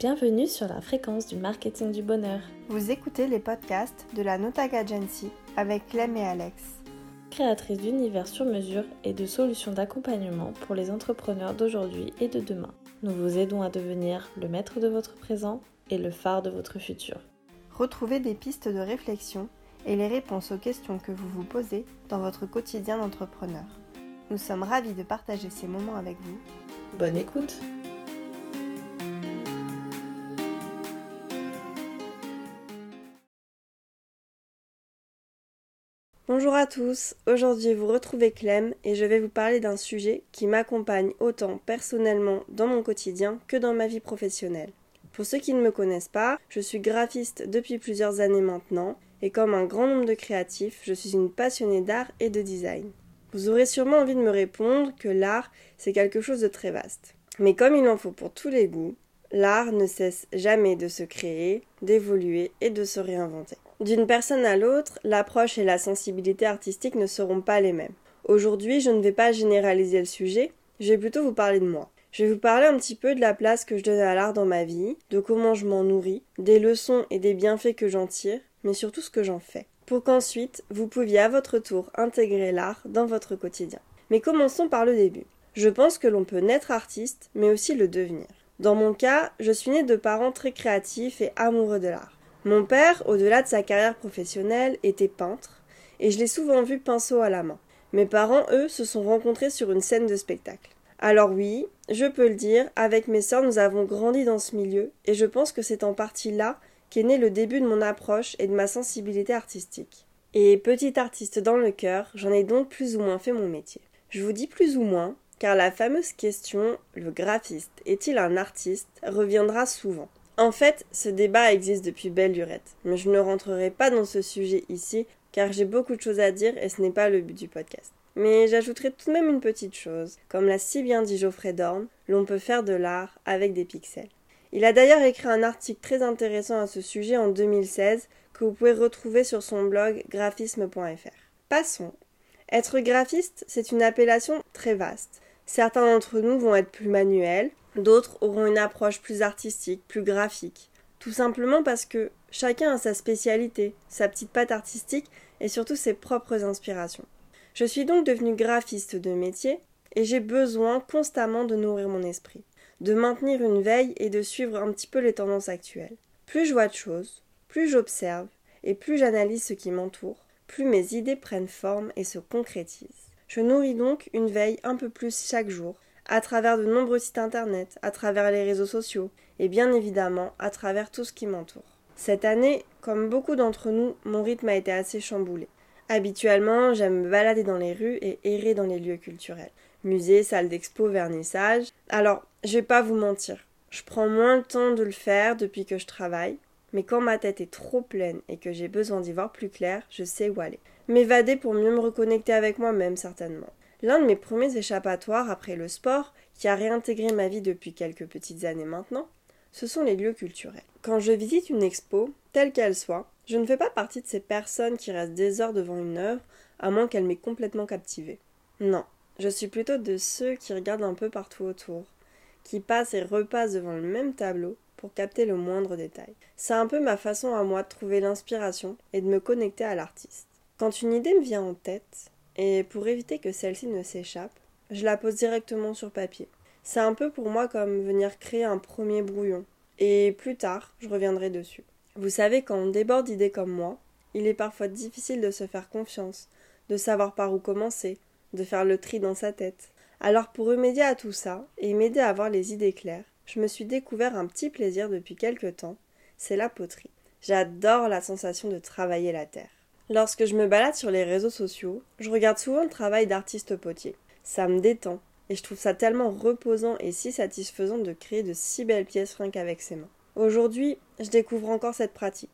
Bienvenue sur la fréquence du marketing du bonheur. Vous écoutez les podcasts de la Notag Agency avec Clem et Alex. Créatrice d'univers sur mesure et de solutions d'accompagnement pour les entrepreneurs d'aujourd'hui et de demain. Nous vous aidons à devenir le maître de votre présent et le phare de votre futur. Retrouvez des pistes de réflexion et les réponses aux questions que vous vous posez dans votre quotidien d'entrepreneur. Nous sommes ravis de partager ces moments avec vous. Bonne écoute Bonjour à tous, aujourd'hui vous retrouvez Clem et je vais vous parler d'un sujet qui m'accompagne autant personnellement dans mon quotidien que dans ma vie professionnelle. Pour ceux qui ne me connaissent pas, je suis graphiste depuis plusieurs années maintenant et comme un grand nombre de créatifs, je suis une passionnée d'art et de design. Vous aurez sûrement envie de me répondre que l'art, c'est quelque chose de très vaste. Mais comme il en faut pour tous les goûts, l'art ne cesse jamais de se créer, d'évoluer et de se réinventer. D'une personne à l'autre, l'approche et la sensibilité artistique ne seront pas les mêmes. Aujourd'hui, je ne vais pas généraliser le sujet, je vais plutôt vous parler de moi. Je vais vous parler un petit peu de la place que je donne à l'art dans ma vie, de comment je m'en nourris, des leçons et des bienfaits que j'en tire, mais surtout ce que j'en fais, pour qu'ensuite vous pouviez à votre tour intégrer l'art dans votre quotidien. Mais commençons par le début. Je pense que l'on peut naître artiste, mais aussi le devenir. Dans mon cas, je suis née de parents très créatifs et amoureux de l'art. Mon père, au-delà de sa carrière professionnelle, était peintre, et je l'ai souvent vu pinceau à la main. Mes parents, eux, se sont rencontrés sur une scène de spectacle. Alors oui, je peux le dire, avec mes sœurs, nous avons grandi dans ce milieu, et je pense que c'est en partie là qu'est né le début de mon approche et de ma sensibilité artistique. Et petite artiste dans le cœur, j'en ai donc plus ou moins fait mon métier. Je vous dis plus ou moins, car la fameuse question le graphiste est-il un artiste reviendra souvent. En fait, ce débat existe depuis belle lurette, mais je ne rentrerai pas dans ce sujet ici, car j'ai beaucoup de choses à dire et ce n'est pas le but du podcast. Mais j'ajouterai tout de même une petite chose. Comme l'a si bien dit Geoffrey Dorn, l'on peut faire de l'art avec des pixels. Il a d'ailleurs écrit un article très intéressant à ce sujet en 2016 que vous pouvez retrouver sur son blog graphisme.fr. Passons. Être graphiste, c'est une appellation très vaste. Certains d'entre nous vont être plus manuels, D'autres auront une approche plus artistique, plus graphique. Tout simplement parce que chacun a sa spécialité, sa petite patte artistique et surtout ses propres inspirations. Je suis donc devenue graphiste de métier et j'ai besoin constamment de nourrir mon esprit, de maintenir une veille et de suivre un petit peu les tendances actuelles. Plus je vois de choses, plus j'observe et plus j'analyse ce qui m'entoure, plus mes idées prennent forme et se concrétisent. Je nourris donc une veille un peu plus chaque jour à travers de nombreux sites internet, à travers les réseaux sociaux et bien évidemment à travers tout ce qui m'entoure. Cette année, comme beaucoup d'entre nous, mon rythme a été assez chamboulé. Habituellement, j'aime me balader dans les rues et errer dans les lieux culturels. Musées, salles d'expo, vernissage. Alors, je vais pas vous mentir. Je prends moins le temps de le faire depuis que je travaille, mais quand ma tête est trop pleine et que j'ai besoin d'y voir plus clair, je sais où aller. M'évader pour mieux me reconnecter avec moi-même certainement. L'un de mes premiers échappatoires après le sport, qui a réintégré ma vie depuis quelques petites années maintenant, ce sont les lieux culturels. Quand je visite une expo, telle qu'elle soit, je ne fais pas partie de ces personnes qui restent des heures devant une œuvre, à moins qu'elle m'ait complètement captivée. Non, je suis plutôt de ceux qui regardent un peu partout autour, qui passent et repassent devant le même tableau pour capter le moindre détail. C'est un peu ma façon à moi de trouver l'inspiration et de me connecter à l'artiste. Quand une idée me vient en tête, et pour éviter que celle-ci ne s'échappe, je la pose directement sur papier. C'est un peu pour moi comme venir créer un premier brouillon. Et plus tard, je reviendrai dessus. Vous savez, quand on déborde d'idées comme moi, il est parfois difficile de se faire confiance, de savoir par où commencer, de faire le tri dans sa tête. Alors pour remédier à tout ça, et m'aider à avoir les idées claires, je me suis découvert un petit plaisir depuis quelque temps, c'est la poterie. J'adore la sensation de travailler la terre. Lorsque je me balade sur les réseaux sociaux, je regarde souvent le travail d'artistes potiers. Ça me détend, et je trouve ça tellement reposant et si satisfaisant de créer de si belles pièces rien qu'avec ses mains. Aujourd'hui, je découvre encore cette pratique.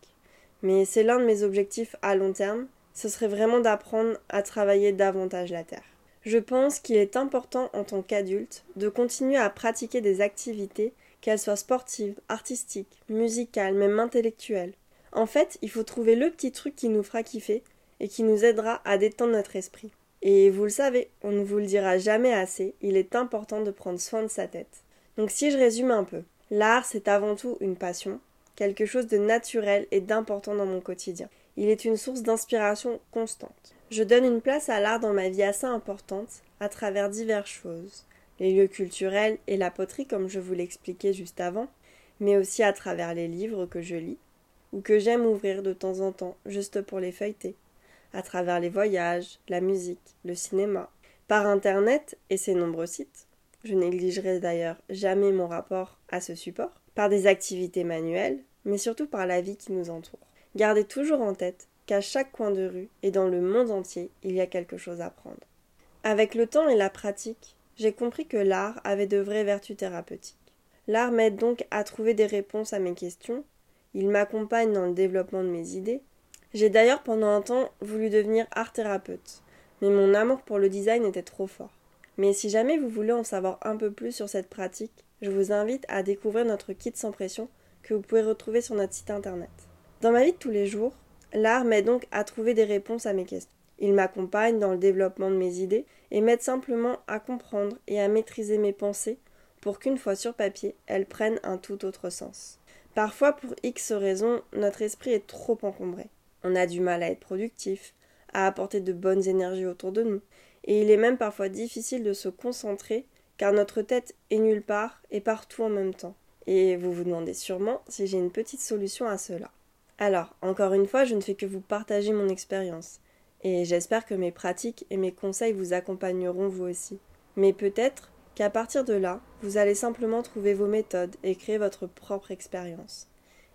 Mais c'est l'un de mes objectifs à long terme, ce serait vraiment d'apprendre à travailler davantage la terre. Je pense qu'il est important en tant qu'adulte de continuer à pratiquer des activités, qu'elles soient sportives, artistiques, musicales, même intellectuelles, en fait, il faut trouver le petit truc qui nous fera kiffer et qui nous aidera à détendre notre esprit. Et vous le savez, on ne vous le dira jamais assez, il est important de prendre soin de sa tête. Donc si je résume un peu, L'art, c'est avant tout une passion, quelque chose de naturel et d'important dans mon quotidien. Il est une source d'inspiration constante. Je donne une place à l'art dans ma vie assez importante à travers diverses choses. Les lieux culturels et la poterie comme je vous l'expliquais juste avant, mais aussi à travers les livres que je lis, ou que j'aime ouvrir de temps en temps juste pour les feuilleter, à travers les voyages, la musique, le cinéma, par Internet et ses nombreux sites, je négligerai d'ailleurs jamais mon rapport à ce support, par des activités manuelles, mais surtout par la vie qui nous entoure. Gardez toujours en tête qu'à chaque coin de rue et dans le monde entier, il y a quelque chose à prendre. Avec le temps et la pratique, j'ai compris que l'art avait de vraies vertus thérapeutiques. L'art m'aide donc à trouver des réponses à mes questions, il m'accompagne dans le développement de mes idées. J'ai d'ailleurs pendant un temps voulu devenir art thérapeute, mais mon amour pour le design était trop fort. Mais si jamais vous voulez en savoir un peu plus sur cette pratique, je vous invite à découvrir notre kit sans pression que vous pouvez retrouver sur notre site internet. Dans ma vie de tous les jours, l'art m'aide donc à trouver des réponses à mes questions. Il m'accompagne dans le développement de mes idées et m'aide simplement à comprendre et à maîtriser mes pensées pour qu'une fois sur papier, elles prennent un tout autre sens. Parfois, pour X raisons, notre esprit est trop encombré. On a du mal à être productif, à apporter de bonnes énergies autour de nous, et il est même parfois difficile de se concentrer car notre tête est nulle part et partout en même temps. Et vous vous demandez sûrement si j'ai une petite solution à cela. Alors, encore une fois, je ne fais que vous partager mon expérience, et j'espère que mes pratiques et mes conseils vous accompagneront vous aussi. Mais peut-être qu'à partir de là, vous allez simplement trouver vos méthodes et créer votre propre expérience.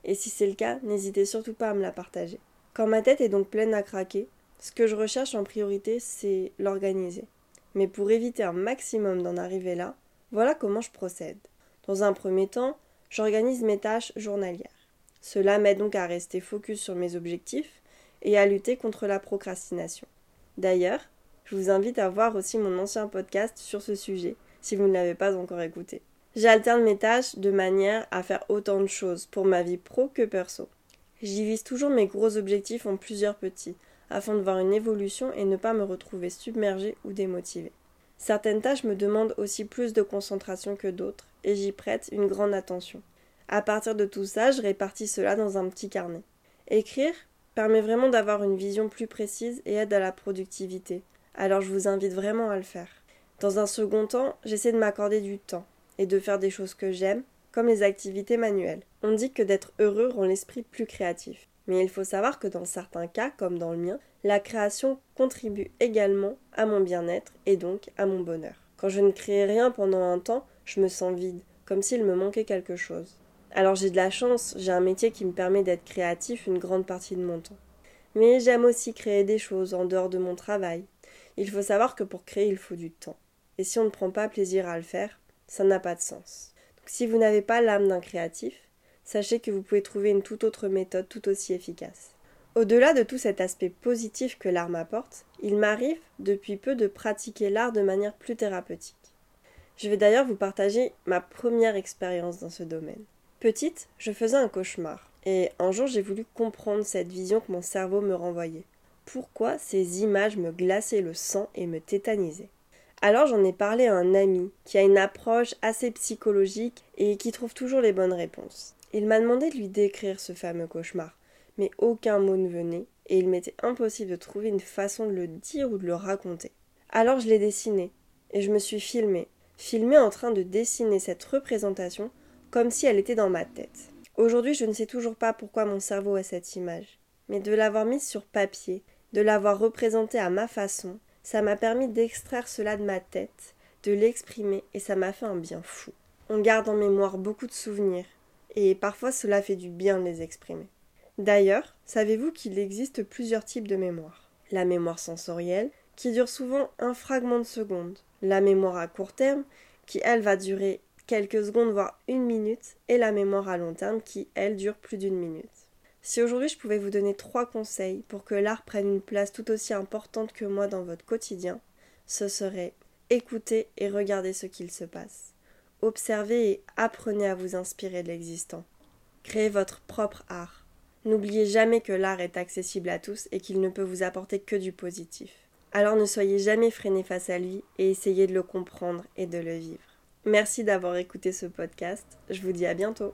Et si c'est le cas, n'hésitez surtout pas à me la partager. Quand ma tête est donc pleine à craquer, ce que je recherche en priorité, c'est l'organiser. Mais pour éviter un maximum d'en arriver là, voilà comment je procède. Dans un premier temps, j'organise mes tâches journalières. Cela m'aide donc à rester focus sur mes objectifs et à lutter contre la procrastination. D'ailleurs, je vous invite à voir aussi mon ancien podcast sur ce sujet, si vous ne l'avez pas encore écouté. J'alterne mes tâches de manière à faire autant de choses pour ma vie pro que perso. J'y divise toujours mes gros objectifs en plusieurs petits, afin de voir une évolution et ne pas me retrouver submergée ou démotivée. Certaines tâches me demandent aussi plus de concentration que d'autres, et j'y prête une grande attention. À partir de tout ça, je répartis cela dans un petit carnet. Écrire permet vraiment d'avoir une vision plus précise et aide à la productivité, alors je vous invite vraiment à le faire. Dans un second temps, j'essaie de m'accorder du temps et de faire des choses que j'aime, comme les activités manuelles. On dit que d'être heureux rend l'esprit plus créatif. Mais il faut savoir que dans certains cas, comme dans le mien, la création contribue également à mon bien-être et donc à mon bonheur. Quand je ne crée rien pendant un temps, je me sens vide, comme s'il me manquait quelque chose. Alors j'ai de la chance, j'ai un métier qui me permet d'être créatif une grande partie de mon temps. Mais j'aime aussi créer des choses en dehors de mon travail. Il faut savoir que pour créer, il faut du temps. Et si on ne prend pas plaisir à le faire, ça n'a pas de sens. Si vous n'avez pas l'âme d'un créatif, sachez que vous pouvez trouver une toute autre méthode tout aussi efficace. Au-delà de tout cet aspect positif que l'art m'apporte, il m'arrive depuis peu de pratiquer l'art de manière plus thérapeutique. Je vais d'ailleurs vous partager ma première expérience dans ce domaine. Petite, je faisais un cauchemar, et un jour j'ai voulu comprendre cette vision que mon cerveau me renvoyait. Pourquoi ces images me glaçaient le sang et me tétanisaient? Alors j'en ai parlé à un ami qui a une approche assez psychologique et qui trouve toujours les bonnes réponses. Il m'a demandé de lui décrire ce fameux cauchemar, mais aucun mot ne venait, et il m'était impossible de trouver une façon de le dire ou de le raconter. Alors je l'ai dessiné, et je me suis filmée, filmée en train de dessiner cette représentation comme si elle était dans ma tête. Aujourd'hui, je ne sais toujours pas pourquoi mon cerveau a cette image, mais de l'avoir mise sur papier, de l'avoir représentée à ma façon, ça m'a permis d'extraire cela de ma tête, de l'exprimer, et ça m'a fait un bien fou. On garde en mémoire beaucoup de souvenirs, et parfois cela fait du bien de les exprimer. D'ailleurs, savez-vous qu'il existe plusieurs types de mémoire La mémoire sensorielle, qui dure souvent un fragment de seconde, la mémoire à court terme, qui elle va durer quelques secondes voire une minute, et la mémoire à long terme qui elle dure plus d'une minute. Si aujourd'hui je pouvais vous donner trois conseils pour que l'art prenne une place tout aussi importante que moi dans votre quotidien, ce serait écouter et regarder ce qu'il se passe. Observez et apprenez à vous inspirer de l'existant. Créez votre propre art. N'oubliez jamais que l'art est accessible à tous et qu'il ne peut vous apporter que du positif. Alors ne soyez jamais freiné face à lui et essayez de le comprendre et de le vivre. Merci d'avoir écouté ce podcast. Je vous dis à bientôt.